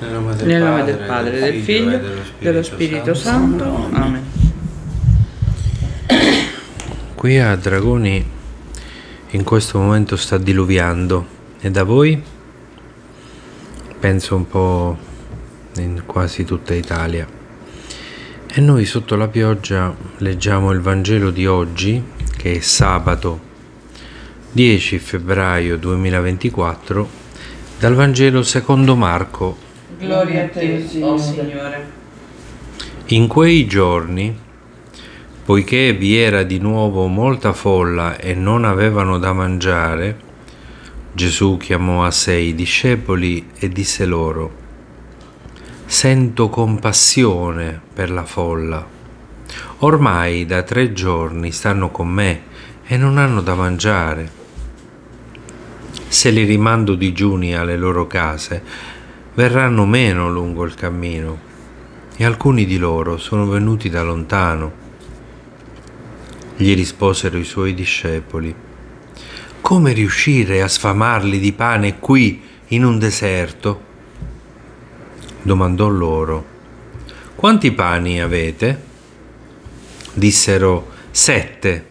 Nel nome del Nel nome Padre, del Padre, del Figlio, e dello Spirito Santo. Amen. Qui a Dragoni in questo momento sta diluviando e da voi? Penso un po' in quasi tutta Italia. E noi sotto la pioggia leggiamo il Vangelo di oggi, che è sabato 10 febbraio 2024, dal Vangelo secondo Marco. Gloria a te, oh Signore. In quei giorni, poiché vi era di nuovo molta folla e non avevano da mangiare, Gesù chiamò a sé i discepoli e disse loro, Sento compassione per la folla. Ormai da tre giorni stanno con me e non hanno da mangiare. Se li rimando digiuni alle loro case, verranno meno lungo il cammino e alcuni di loro sono venuti da lontano. Gli risposero i suoi discepoli, come riuscire a sfamarli di pane qui in un deserto? Domandò loro, quanti pani avete? Dissero, sette.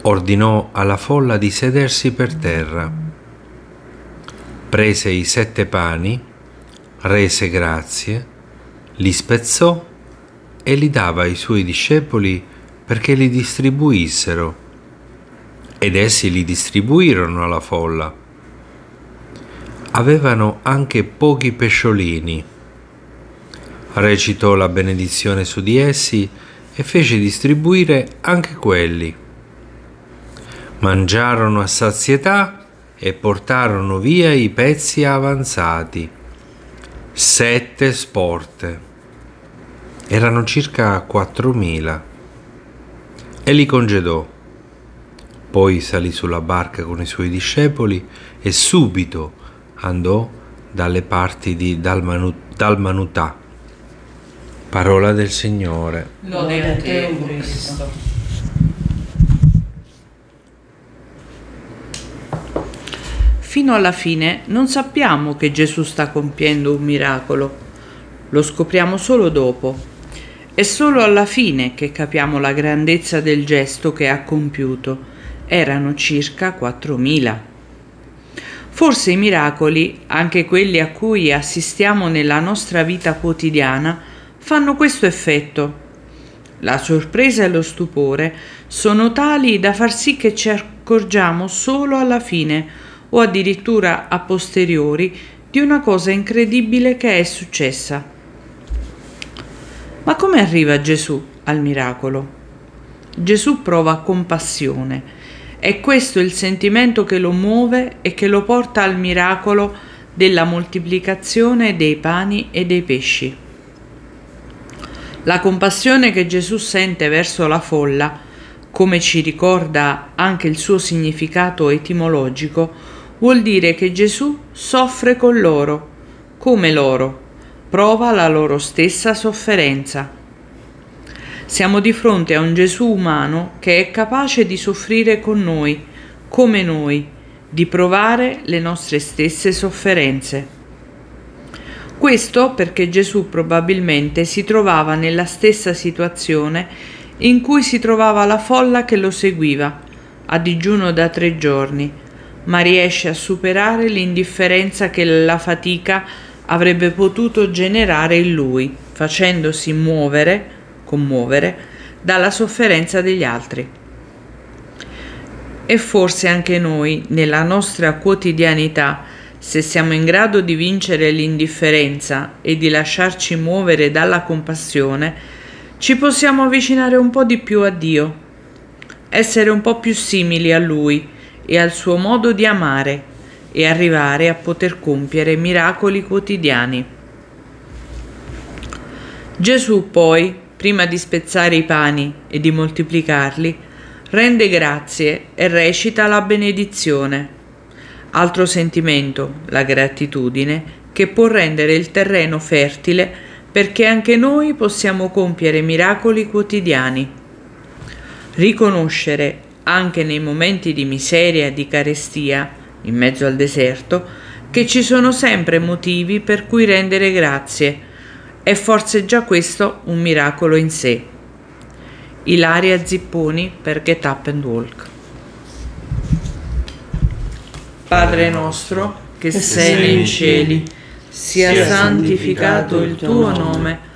Ordinò alla folla di sedersi per terra. Prese i sette pani, rese grazie, li spezzò e li dava ai suoi discepoli perché li distribuissero. Ed essi li distribuirono alla folla. Avevano anche pochi pesciolini. Recitò la benedizione su di essi e fece distribuire anche quelli. Mangiarono a sazietà e portarono via i pezzi avanzati. Sette sporte. Erano circa quattromila. E li congedò. Poi salì sulla barca con i suoi discepoli e subito andò dalle parti di Dalmanu- Dalmanutà. Parola del Signore. Lode a te, Cristo. Fino alla fine non sappiamo che Gesù sta compiendo un miracolo, lo scopriamo solo dopo. È solo alla fine che capiamo la grandezza del gesto che ha compiuto. Erano circa 4.000. Forse i miracoli, anche quelli a cui assistiamo nella nostra vita quotidiana, fanno questo effetto. La sorpresa e lo stupore sono tali da far sì che ci accorgiamo solo alla fine o addirittura a posteriori di una cosa incredibile che è successa. Ma come arriva Gesù al miracolo? Gesù prova compassione. È questo il sentimento che lo muove e che lo porta al miracolo della moltiplicazione dei pani e dei pesci. La compassione che Gesù sente verso la folla, come ci ricorda anche il suo significato etimologico, vuol dire che Gesù soffre con loro, come loro, prova la loro stessa sofferenza. Siamo di fronte a un Gesù umano che è capace di soffrire con noi, come noi, di provare le nostre stesse sofferenze. Questo perché Gesù probabilmente si trovava nella stessa situazione in cui si trovava la folla che lo seguiva, a digiuno da tre giorni, ma riesce a superare l'indifferenza che la fatica avrebbe potuto generare in lui, facendosi muovere, commuovere, dalla sofferenza degli altri. E forse anche noi, nella nostra quotidianità, se siamo in grado di vincere l'indifferenza e di lasciarci muovere dalla compassione, ci possiamo avvicinare un po' di più a Dio, essere un po' più simili a Lui e al suo modo di amare e arrivare a poter compiere miracoli quotidiani. Gesù poi, prima di spezzare i pani e di moltiplicarli, rende grazie e recita la benedizione. Altro sentimento, la gratitudine, che può rendere il terreno fertile perché anche noi possiamo compiere miracoli quotidiani. Riconoscere, anche nei momenti di miseria e di carestia, in mezzo al deserto, che ci sono sempre motivi per cui rendere grazie. È forse già questo un miracolo in sé. Ilaria Zipponi per Get Up and Walk. Padre nostro che sei nei cieli, sia santificato il tuo nome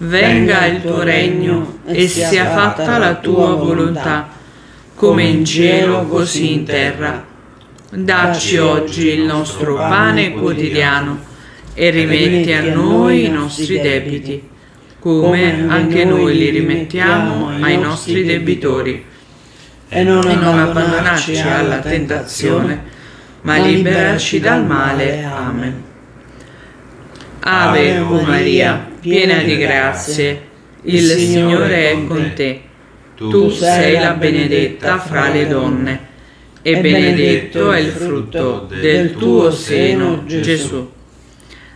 venga il tuo regno e sia fatta la tua volontà, come in cielo così in terra. Dacci oggi il nostro pane quotidiano e rimetti a noi i nostri debiti, come anche noi li rimettiamo ai nostri debitori. E non abbandonarci alla tentazione, ma liberaci dal male. Amen. Ave, o Maria, piena di grazie, il Signore è con te. Tu sei la benedetta fra le donne, e benedetto è il frutto del tuo seno, Gesù.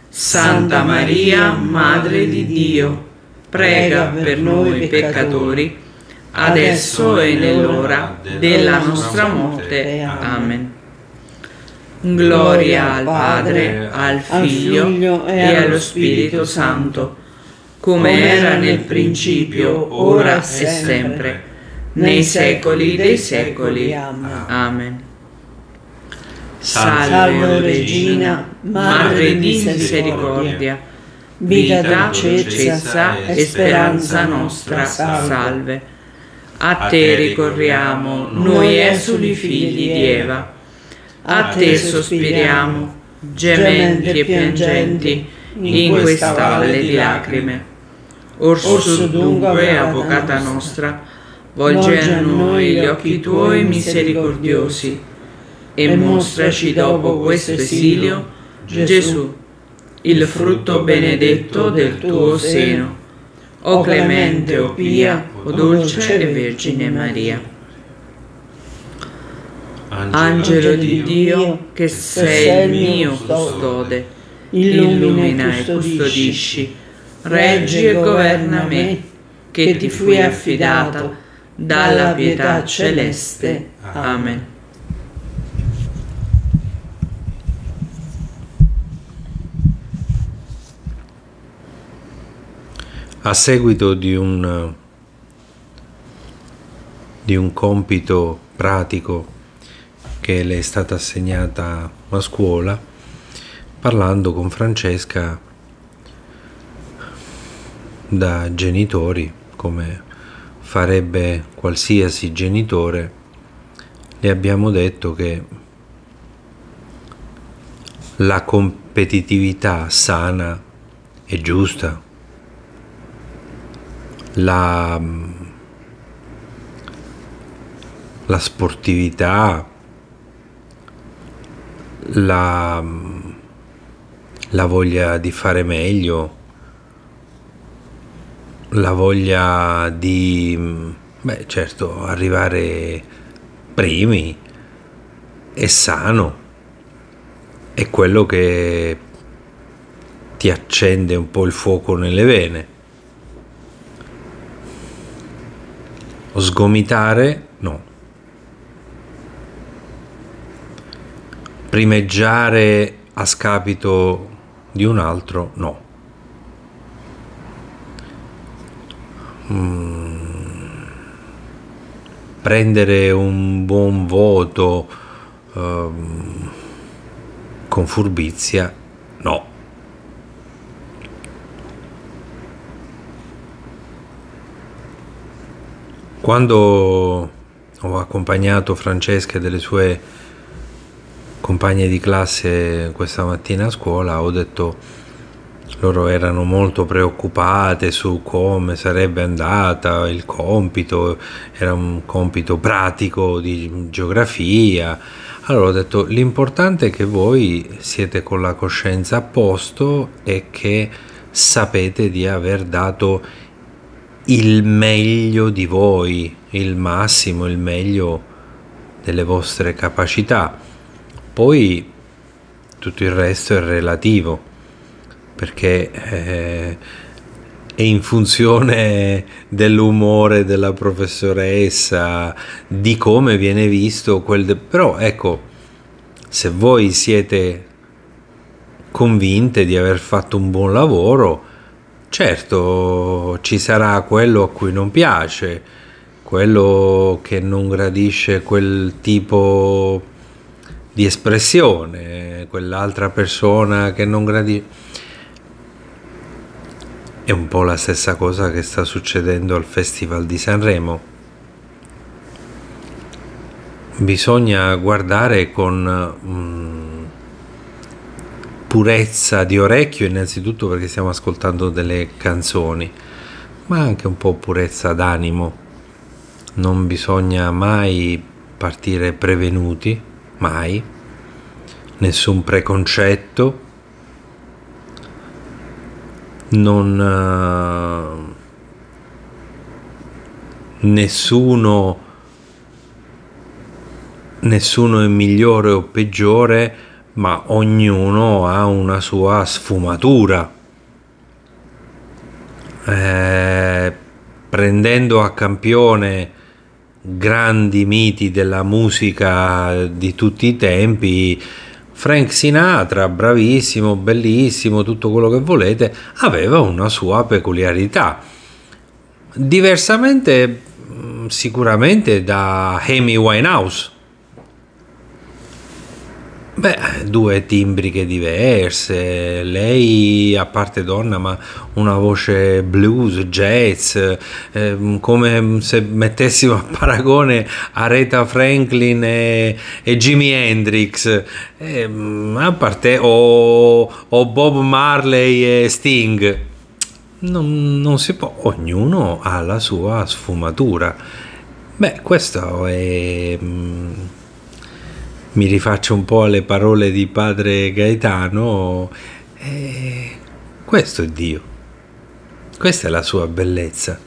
Santa Maria, Madre di Dio, prega per noi peccatori, adesso e nell'ora della nostra morte. Amen. Gloria al Padre, al Figlio e allo Spirito Santo, come era nel principio, ora e sempre, nei secoli dei secoli. Amen. Salve, Regina, Madre di misericordia, vita, dolcezza e speranza nostra, salve. A te ricorriamo, noi esuli figli di Eva. A te sospiriamo, gementi e piangenti, in questa valle di lacrime. Orso dunque, avvocata nostra, volge a noi gli occhi tuoi misericordiosi e mostraci dopo questo esilio Gesù, il frutto benedetto del tuo seno. O clemente, o pia, o dolce e vergine Maria. Angelo di Dio, che sei il mio custode, illumina e custodisci, reggi e governa me, che ti fui affidata dalla pietà celeste. Amen. A seguito di un, di un compito pratico che le è stata assegnata a scuola, parlando con Francesca da genitori, come farebbe qualsiasi genitore, le abbiamo detto che la competitività sana e giusta, la, la sportività la, la voglia di fare meglio, la voglia di, beh certo, arrivare primi, è sano, è quello che ti accende un po' il fuoco nelle vene. Sgomitare, no. primeggiare a scapito di un altro, no. Mm. Prendere un buon voto um, con furbizia, no. Quando ho accompagnato Francesca delle sue compagne di classe questa mattina a scuola ho detto loro erano molto preoccupate su come sarebbe andata il compito, era un compito pratico di geografia. Allora ho detto l'importante è che voi siete con la coscienza a posto e che sapete di aver dato il meglio di voi, il massimo, il meglio delle vostre capacità poi tutto il resto è relativo, perché eh, è in funzione dell'umore della professoressa, di come viene visto quel... De- però ecco, se voi siete convinte di aver fatto un buon lavoro. Certo, ci sarà quello a cui non piace, quello che non gradisce quel tipo di espressione, quell'altra persona che non gradisce. È un po' la stessa cosa che sta succedendo al Festival di Sanremo. Bisogna guardare con mm, purezza di orecchio innanzitutto perché stiamo ascoltando delle canzoni, ma anche un po' purezza d'animo. Non bisogna mai partire prevenuti, mai, nessun preconcetto, non uh, nessuno nessuno è migliore o peggiore, ma ognuno ha una sua sfumatura. Eh, prendendo a campione grandi miti della musica di tutti i tempi, Frank Sinatra, bravissimo, bellissimo, tutto quello che volete, aveva una sua peculiarità. Diversamente mm, sicuramente da Amy Winehouse Beh, due timbriche diverse, lei a parte donna ma una voce blues, jazz, eh, come se mettessimo a paragone Aretha Franklin e, e Jimi Hendrix, eh, a parte o, o, Bob Marley e Sting, non, non si può, ognuno ha la sua sfumatura. Beh, questo è mi rifaccio un po' alle parole di padre Gaetano, eh, questo è Dio, questa è la sua bellezza.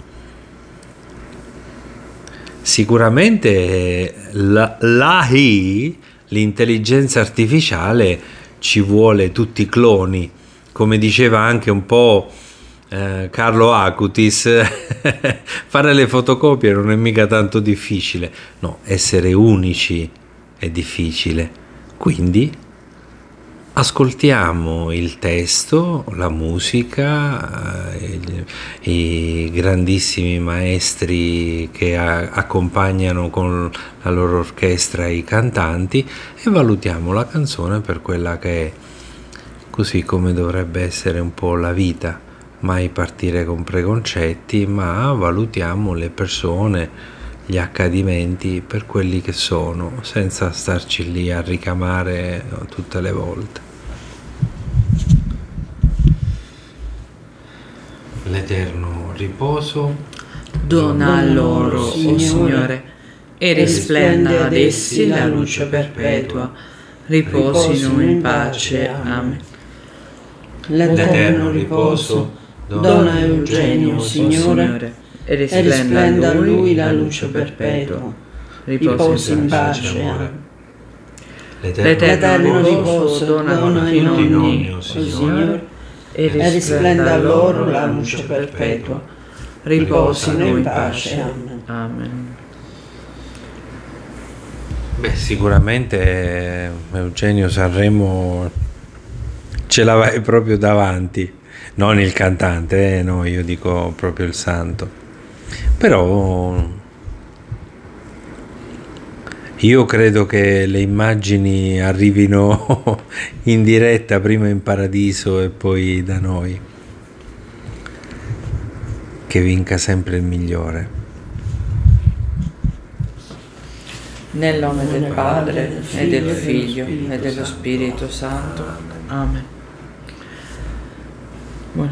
Sicuramente la, l'AI, l'intelligenza artificiale, ci vuole tutti i cloni, come diceva anche un po' eh, Carlo Acutis, fare le fotocopie non è mica tanto difficile, no, essere unici è difficile. Quindi ascoltiamo il testo, la musica, i, eh, i grandissimi maestri che accompagnano con la loro orchestra i cantanti e valutiamo la canzone per quella che è, così come dovrebbe essere un po' la vita, mai partire con preconcetti, ma valutiamo le persone gli accadimenti per quelli che sono, senza starci lì a ricamare tutte le volte. L'eterno riposo dona loro, o oh Signore, e risplenda ad essi la luce perpetua. Riposino in pace. Amen. L'eterno riposo dona Eugenio, Signore e risplenda a lui la luce perpetua. Riposi in pace. L'eterno riposo dona in ogni, o Signore, e risplenda a loro la luce perpetua. Riposino in pace. Amen. Beh, sicuramente Eugenio Sanremo ce l'avai proprio davanti, non il cantante, eh, no, io dico proprio il santo. Però io credo che le immagini arrivino in diretta prima in paradiso e poi da noi. Che vinca sempre il migliore. Nel nome del Padre e del Figlio e dello Spirito Santo. Amen. Buona